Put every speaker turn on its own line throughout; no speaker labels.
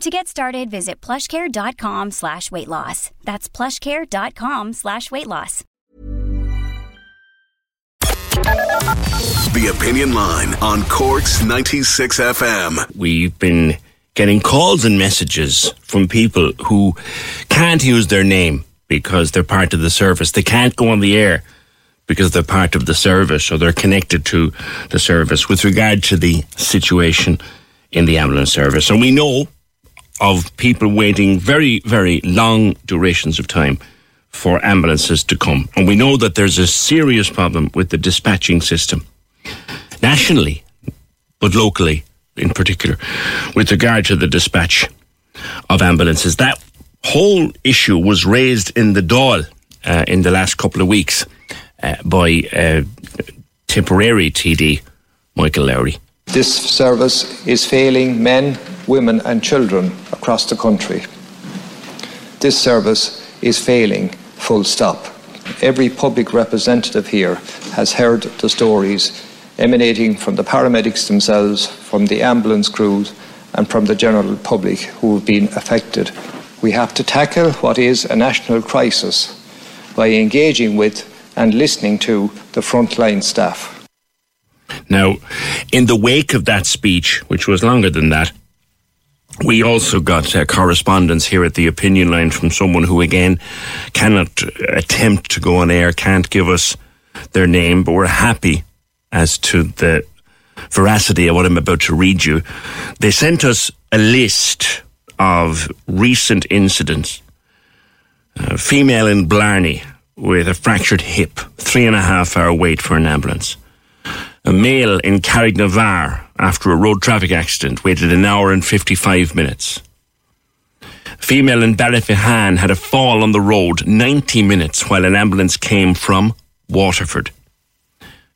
To get started, visit plushcare.com slash weight loss. That's plushcare.com slash weight loss.
The Opinion Line on Corks 96 FM.
We've been getting calls and messages from people who can't use their name because they're part of the service. They can't go on the air because they're part of the service or they're connected to the service with regard to the situation in the ambulance service. And we know of people waiting very, very long durations of time for ambulances to come. And we know that there's a serious problem with the dispatching system nationally, but locally in particular, with regard to the dispatch of ambulances. That whole issue was raised in the Dáil uh, in the last couple of weeks uh, by uh, Tipperary TD Michael Lowry.
This service is failing men, women, and children across the country. This service is failing, full stop. Every public representative here has heard the stories emanating from the paramedics themselves, from the ambulance crews, and from the general public who have been affected. We have to tackle what is a national crisis by engaging with and listening to the frontline staff.
Now, in the wake of that speech, which was longer than that, we also got uh, correspondence here at the opinion line from someone who, again, cannot attempt to go on air, can't give us their name, but we're happy as to the veracity of what I'm about to read you. They sent us a list of recent incidents. A female in Blarney with a fractured hip, three and a half hour wait for an ambulance. A male in Carrignavar after a road traffic accident waited an hour and 55 minutes. A female in Ballyphehane had a fall on the road 90 minutes while an ambulance came from Waterford.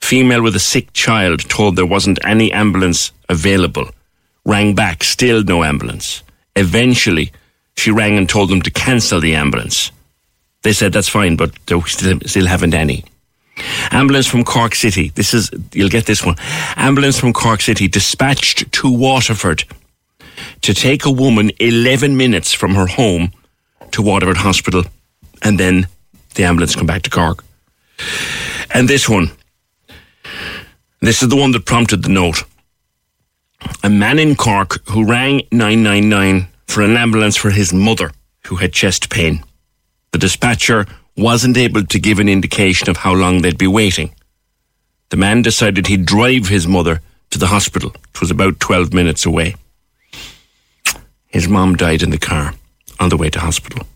Female with a sick child told there wasn't any ambulance available. Rang back, still no ambulance. Eventually, she rang and told them to cancel the ambulance. They said that's fine, but they still haven't any. Ambulance from Cork City. This is, you'll get this one. Ambulance from Cork City dispatched to Waterford to take a woman 11 minutes from her home to Waterford Hospital and then the ambulance come back to Cork. And this one. This is the one that prompted the note. A man in Cork who rang 999 for an ambulance for his mother who had chest pain. The dispatcher wasn't able to give an indication of how long they'd be waiting. The man decided he'd drive his mother to the hospital. It was about 12 minutes away. His mom died in the car on the way to hospital.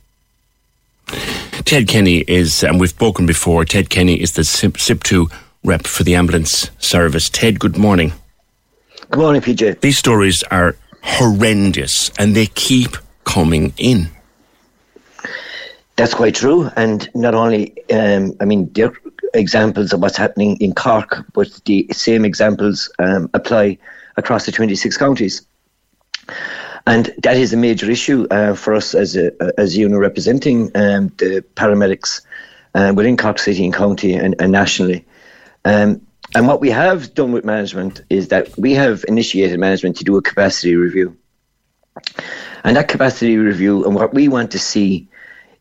Ted Kenny is, and we've spoken before, Ted Kenny is the SIPTU rep for the ambulance service. Ted, good morning.
Good morning, PJ.
These stories are horrendous and they keep coming in.
That's quite true. And not only, um, I mean, there are examples of what's happening in Cork, but the same examples um, apply across the 26 counties. And that is a major issue uh, for us as a as a unit representing um, the paramedics uh, within Cork City and County and, and nationally. Um, and what we have done with management is that we have initiated management to do a capacity review. And that capacity review, and what we want to see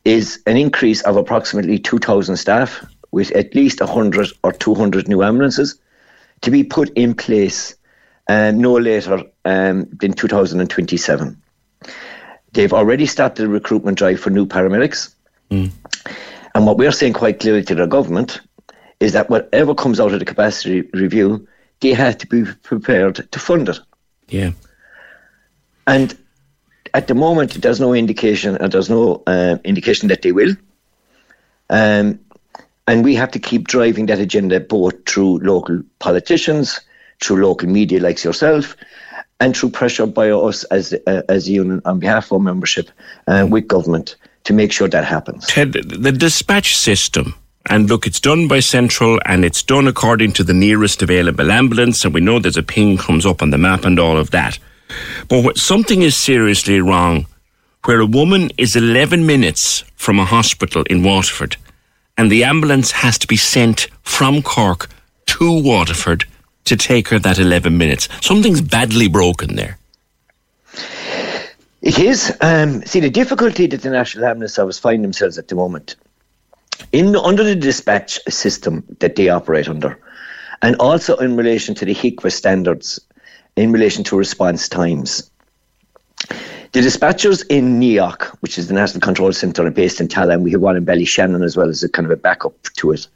is an increase of approximately 2,000 staff with at least 100 or 200 new ambulances to be put in place um, no later um, than 2027. They've already started the recruitment drive for new paramedics. Mm. And what we're saying quite clearly to the government is that whatever comes out of the capacity review, they have to be prepared to fund it.
Yeah.
And at the moment, there's no indication, and there's no uh, indication that they will. Um, and we have to keep driving that agenda both through local politicians, through local media like yourself, and through pressure by us as uh, as a union on behalf of our membership uh, with government to make sure that happens.
Ted, the dispatch system. And look, it's done by Central and it's done according to the nearest available ambulance. And we know there's a ping comes up on the map and all of that. But something is seriously wrong where a woman is 11 minutes from a hospital in Waterford and the ambulance has to be sent from Cork to Waterford to take her that 11 minutes. Something's badly broken there.
It is. Um, see, the difficulty that the National Ambulance Service find themselves at the moment, in under the dispatch system that they operate under, and also in relation to the HIQA standards, in relation to response times. The dispatchers in NEOC, which is the National Control Centre based in Tallaght, and we have one in Ballyshannon as well as a kind of a backup to it.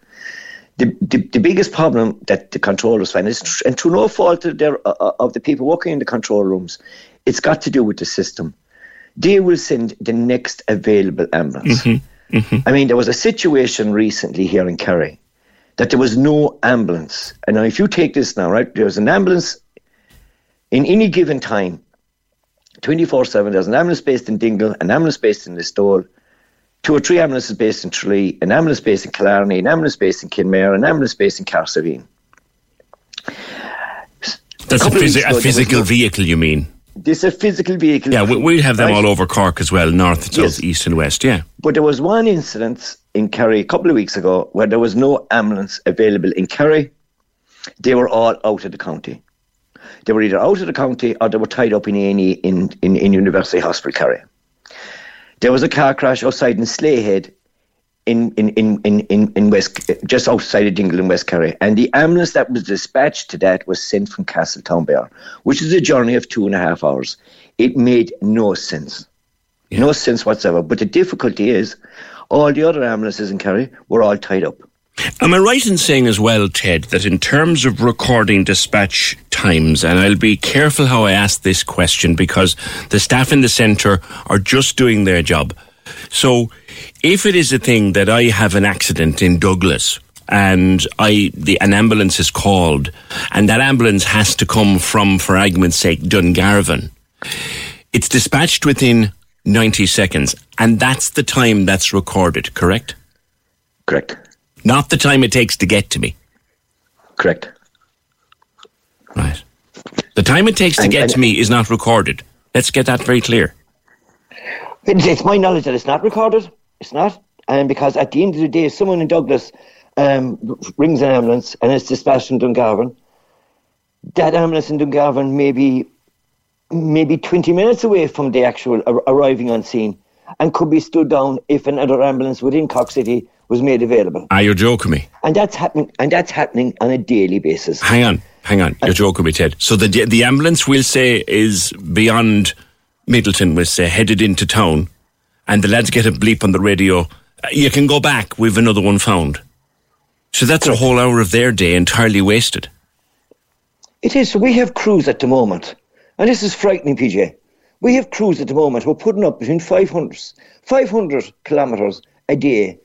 The, the, the biggest problem that the controllers find is, and to no fault of, their, uh, of the people working in the control rooms, it's got to do with the system. They will send the next available ambulance. Mm-hmm, mm-hmm. I mean, there was a situation recently here in Kerry that there was no ambulance. And now, if you take this now, right, there was an ambulance in any given time 24 7. There's an ambulance based in Dingle, an ambulance based in Listowel, two or three ambulances based in Tralee, an ambulance based in Killarney, an ambulance based in Kenmare, an ambulance based in Cahersiveen.
That's a, phys- a physical no, vehicle, you mean?
This is a physical vehicle.
Yeah, we, we'll have them right? all over Cork as well, north, south, yes. east, and west. Yeah.
But there was one incident in Kerry a couple of weeks ago where there was no ambulance available in Kerry. They were all out of the county. They were either out of the county or they were tied up in A&E in, in, in University Hospital Kerry. There was a car crash outside in Slea Head in, in, in, in, in West, just outside of Dingle in West Kerry. And the ambulance that was dispatched to that was sent from Castletownbere, which is a journey of two and a half hours. It made no sense. Yeah. No sense whatsoever. But the difficulty is all the other ambulances in Kerry were all tied up.
Am I right in saying as well, Ted, that in terms of recording dispatch times, and I'll be careful how I ask this question because the staff in the centre are just doing their job. So, if it is a thing that I have an accident in Douglas and I the an ambulance is called, and that ambulance has to come from, for argument's sake, Dungarvan, it's dispatched within ninety seconds, and that's the time that's recorded. Correct?
Correct.
Not the time it takes to get to me.
Correct.
Right. The time it takes to and, get and, to me is not recorded. Let's get that very clear.
It's my knowledge that it's not recorded. It's not. And because at the end of the day, someone in Douglas um, rings an ambulance and it's dispatched from Dungarvan, that ambulance in Dungarvan may be maybe 20 minutes away from the actual ar- arriving on scene and could be stood down if another ambulance within Cork City was made available.
Ah, Are you joking me?
And that's happening. And that's happening on a daily basis.
Hang on, hang on. You're joking me, Ted. So the the ambulance we'll say is beyond Midleton. We'll say headed into town, and the lads get a bleep on the radio. Uh, you can go back. We've another one found. So that's a whole hour of their day entirely wasted.
It is. So we have crews at the moment, and this is frightening, PJ. We have crews at the moment who are putting up between 500, 500 kilometres a day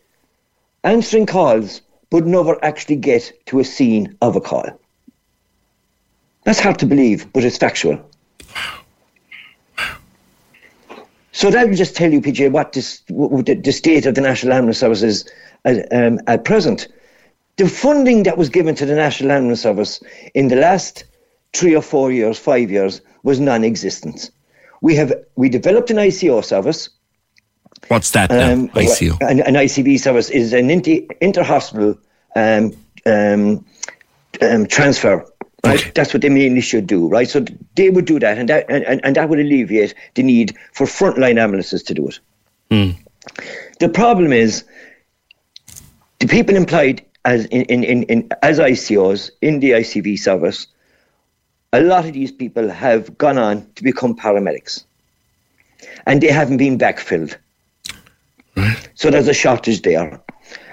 answering calls but never actually get to a scene of a call. That's hard to believe, but it's factual. So that will just tell you, PJ, what this, the state of the National Ambulance Service is at, um, at present. The funding that was given to the National Ambulance Service in the last three or four years, five years, was non-existent. We have we developed an ICO service
What's that? Um, ICO?
An, an, ICB service is an inter, hospital um, um, um, transfer. Right? Okay. That's what they mainly should do, right? So they would do that, and that and, and that would alleviate the need for frontline ambulances to do it. Mm. The problem is the people employed as in, in, in, in as ICOs in the ICB service. A lot of these people have gone on to become paramedics, and they haven't been backfilled. Right. So there's a shortage there.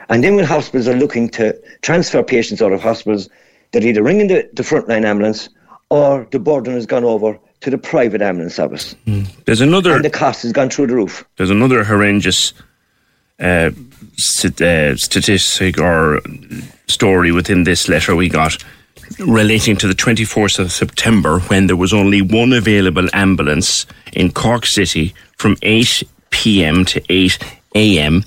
And then when hospitals are looking to transfer patients out of hospitals, they're either ringing the, the frontline ambulance or the burden has gone over to the private ambulance service.
Mm. There's another.
And the cost has gone through the roof.
There's another horrendous uh, st- uh, statistic or story within this letter we got relating to the 24th of September when there was only one available ambulance in Cork City from 8 p.m. to 8 a.m.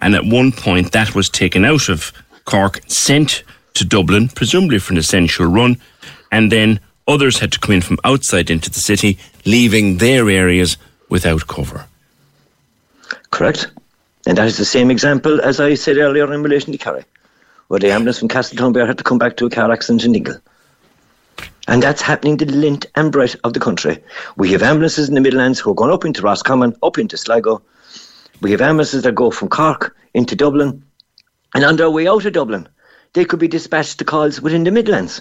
And at one point that was taken out of Cork, sent to Dublin, presumably for an essential run, and then others had to come in from outside into the city, leaving their areas without cover.
Correct. And that is the same example as I said earlier in relation to Kerry, where the ambulance from Castletownbere had to come back to a car accident in Dingle. And that's happening the length and breadth of the country. We have ambulances in the Midlands who are going up into Roscommon, up into Sligo. We have ambulances that go from Cork into Dublin. And on their way out of Dublin, they could be dispatched to calls within the Midlands.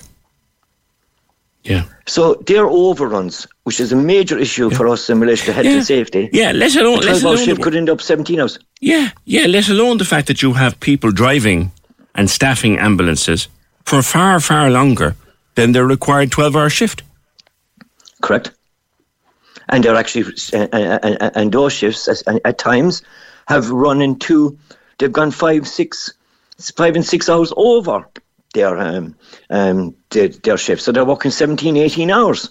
Yeah.
So their overruns, which is a major issue yeah. for us in relation to health
yeah.
and safety.
Yeah, let alone, let alone
shift could end up 17 hours.
Yeah, yeah, let alone the fact that you have people driving and staffing ambulances for far, far longer than their required 12 hour shift.
Correct. And they're actually, uh, uh, and those shifts at, at times have run into, they've gone five, six, five and six hours over their um, um, their, their shift. So they're working 17, 18 hours.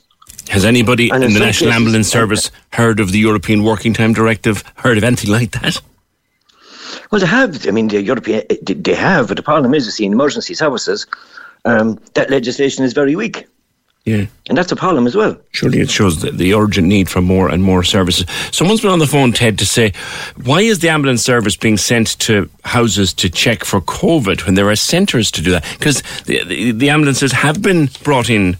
Has anybody in, in the National cases, Ambulance Service heard of the European Working Time Directive? Heard of anything like that?
Well, they have. I mean, the European they have, but the problem is, you see, in emergency services, um, that legislation is very weak.
Yeah.
And that's a problem as well.
Surely it shows the, the urgent need for more and more services. Someone's been on the phone, Ted, to say, why is the ambulance service being sent to houses to check for COVID when there are centres to do that? Because the, the, the, ambulances have been brought in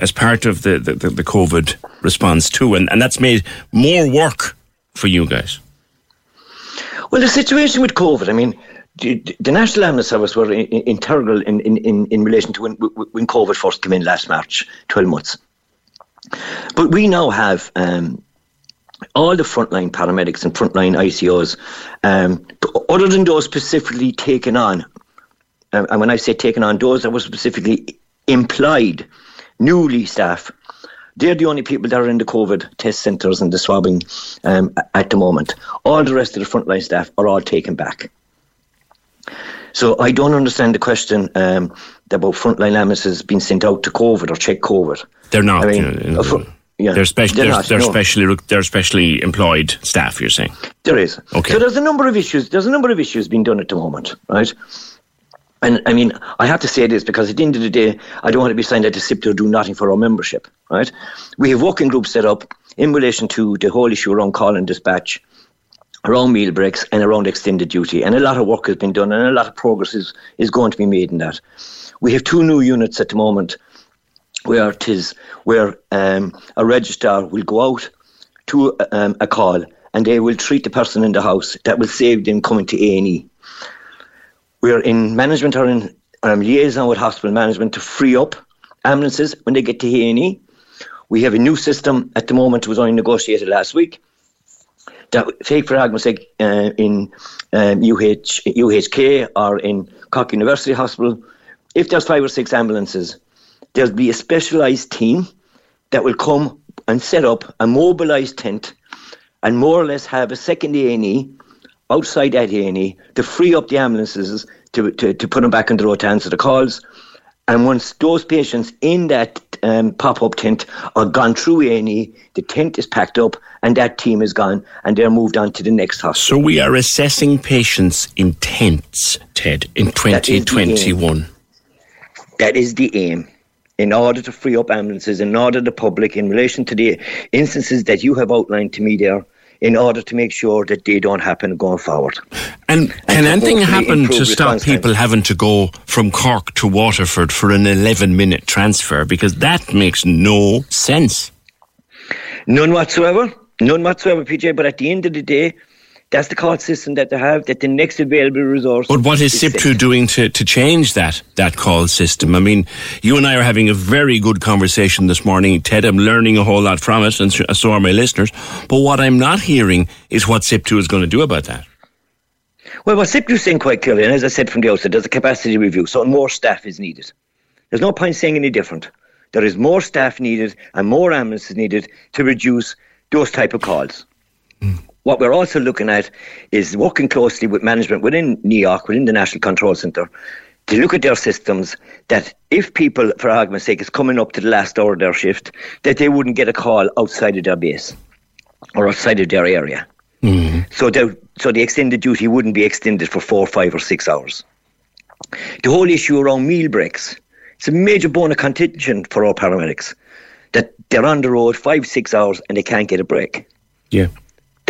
as part of the, the, the COVID response too, and, and that's made more work for you guys.
Well, the situation with COVID, I mean, the, the National Ambulance Service were in, in, integral in, in, in relation to when, when COVID first came in last March, 12 months. But we now have um, all the frontline paramedics and frontline ICOs, um, other than those specifically taken on, um, and when I say taken on, those that were specifically implied newly staff, they're the only people that are in the COVID test centres and the swabbing um, at the moment. All the rest of the frontline staff are all taken back. So I don't understand the question um, about frontline ambulances being sent out to COVID or check COVID.
They're not. I mean, you know, fr- yeah, they're, they're, they're, not, they're no. specially they're specially employed staff. You're saying
there is.
Okay.
So there's a number of issues. There's a number of issues being done at the moment, right? And I mean, I have to say this because at the end of the day, I don't want to be signed out to SIP to do nothing for our membership, right? We have working groups set up in relation to the whole issue around call and dispatch around meal breaks and around extended duty. And a lot of work has been done and a lot of progress is, is going to be made in that. We have two new units at the moment where it is where um, a registrar will go out to um, a call and they will treat the person in the house that will save them coming to A&E. We're in management or in um, liaison with hospital management to free up ambulances when they get to A&E. We have a new system at the moment, was only negotiated last week, that take for argument's sake uh, in um, UH, UHK or in Cork University Hospital, if there's five or six ambulances, there'll be a specialised team that will come and set up a mobilised tent and more or less have a second A&E outside that A&E to free up the ambulances to, to, to put them back on the road to answer the calls. And once those patients in that um, pop-up tent are gone through A&E, the tent is packed up and that team is gone and they're moved on to the next hospital.
So we are assessing patients in tents, Ted, in 2021.
That is the aim. In order to free up ambulances, in order the public, in relation to the instances that you have outlined to me there, in order to make sure that they don't happen going forward.
And, and can anything happen to stop people having to go from Cork to Waterford for an 11 minute transfer? Because that makes no sense.
None whatsoever. None whatsoever, PJ. But at the end of the day, that's the call system that they have, that the next available resource.
But what is SIPTU doing to, to change that, that call system? I mean, you and I are having a very good conversation this morning. Ted, I'm learning a whole lot from it, and so are my listeners. But what I'm not hearing is what SIPTU is going to do about that.
Well, what SIPTU is saying quite clearly, and as I said from the outset, there's a capacity review, so more staff is needed. There's no point saying any different. There is more staff needed and more ambulances needed to reduce those type of calls. Mm. What we're also looking at is working closely with management within NEOC, within the National Control Centre, to look at their systems that if people, for argument's sake, is coming up to the last hour of their shift, that they wouldn't get a call outside of their base or outside of their area. Mm-hmm. So, the, so the extended duty wouldn't be extended for four, five, or six hours. The whole issue around meal breaks, it's a major bone of contention for our paramedics that they're on the road five, six hours and they can't get a break.
Yeah.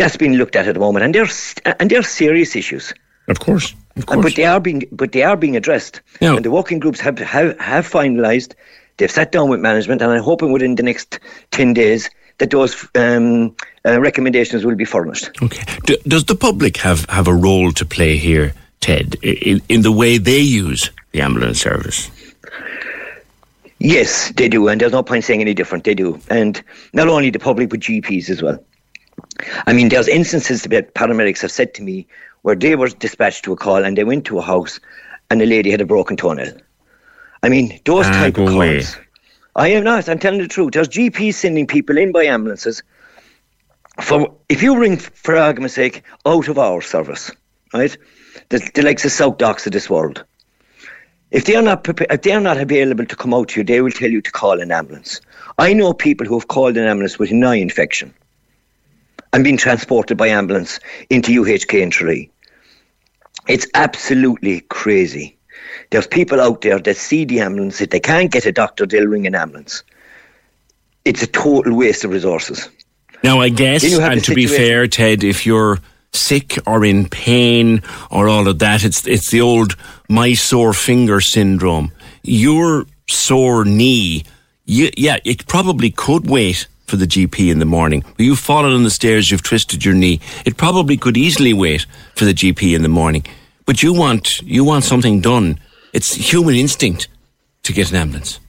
That's being looked at at the moment, and there's and there's serious issues.
Of course, of course.
but they are being but they are being addressed. Yeah. And the working groups have have, have finalised. They've sat down with management, and I'm hoping within the next ten days that those um, uh, recommendations will be furnished.
Okay. Do, does the public have, have a role to play here, Ted, in, in the way they use the ambulance service?
Yes, they do, and there's no point saying any different. They do, and not only the public, but GPs as well. I mean, there's instances that paramedics have said to me where they were dispatched to a call and they went to a house and the lady had a broken toenail. I mean, those ah, type of calls. Away. I am not. I'm telling the truth. There's GPs sending people in by ambulances. For if you ring, for argument's sake, out of our service, right? The, the likes of SouthDocs of this world. If they are not prepared, if they are not available to come out to you, they will tell you to call an ambulance. I know people who have called an ambulance with an eye infection and being transported by ambulance into UHK in Tralee. It's absolutely crazy. There's people out there that see the ambulance. If they can't get a doctor, they'll ring an ambulance. It's a total waste of resources.
Now, I guess, and to be fair, Ted, if you're sick or in pain or all of that, it's it's the old my sore finger syndrome. Your sore knee, you, yeah, it probably could wait for the GP in the morning. You've fallen on the stairs, you've twisted your knee. It probably could easily wait for the GP in the morning. But you want you want something done it's human instinct to get an ambulance.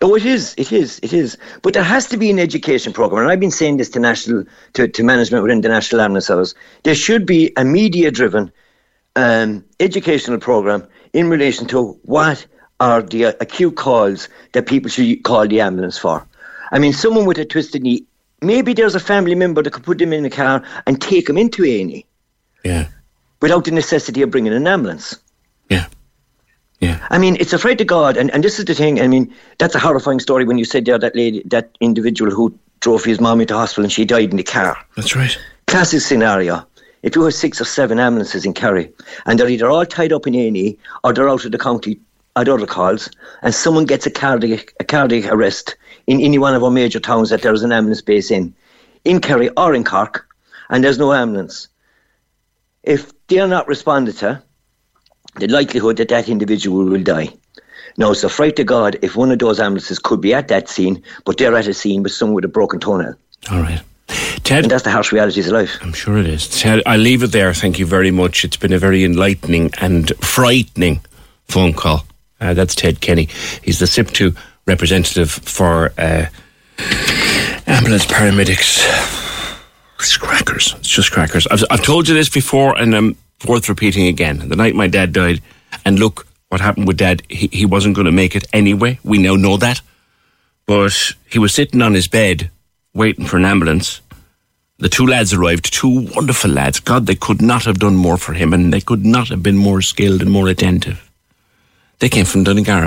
Oh, it is, it is, it is. But there has to be an education program, and I've been saying this to national, to, to management within the National Ambulance Service. There should be a media-driven um, educational program in relation to what are the acute calls that people should call the ambulance for. I mean, someone with a twisted knee, maybe there's a family member that could put them in a car and take them into A&E.
Yeah.
Without the necessity of bringing an ambulance.
Yeah. Yeah.
I mean, it's afraid to God, and, and this is the thing. I mean, that's a horrifying story when you said there that lady, that individual who drove his mom into hospital and she died in the car.
That's right.
Classic scenario. If you have six or seven ambulances in Kerry and they're either all tied up in A&E or they're out of the county at other calls, and someone gets a cardiac a cardiac arrest in any one of our major towns that there's an ambulance base in, in Kerry or in Cork, and there's no ambulance. If they're not responded to, the likelihood that that individual will die. Now, it's a fright to God if one of those ambulances could be at that scene, but they're at a scene with someone with a broken toenail.
All right. Ted,
and that's the harsh realities of life.
I'm sure it is. Ted, I'll leave it there. Thank you very much. It's been a very enlightening and frightening phone call. Uh, that's Ted Kenny. He's the SIPTU representative for uh, ambulance paramedics. It's crackers. It's just crackers. I've, I've told you this before, and I'm worth repeating again. The night my dad died, and look what happened with dad. He, he wasn't going to make it anyway. We now know that. But he was sitting on his bed waiting for an ambulance. The two lads arrived, two wonderful lads. God, they could not have done more for him, and they could not have been more skilled and more attentive. They came from Donegal.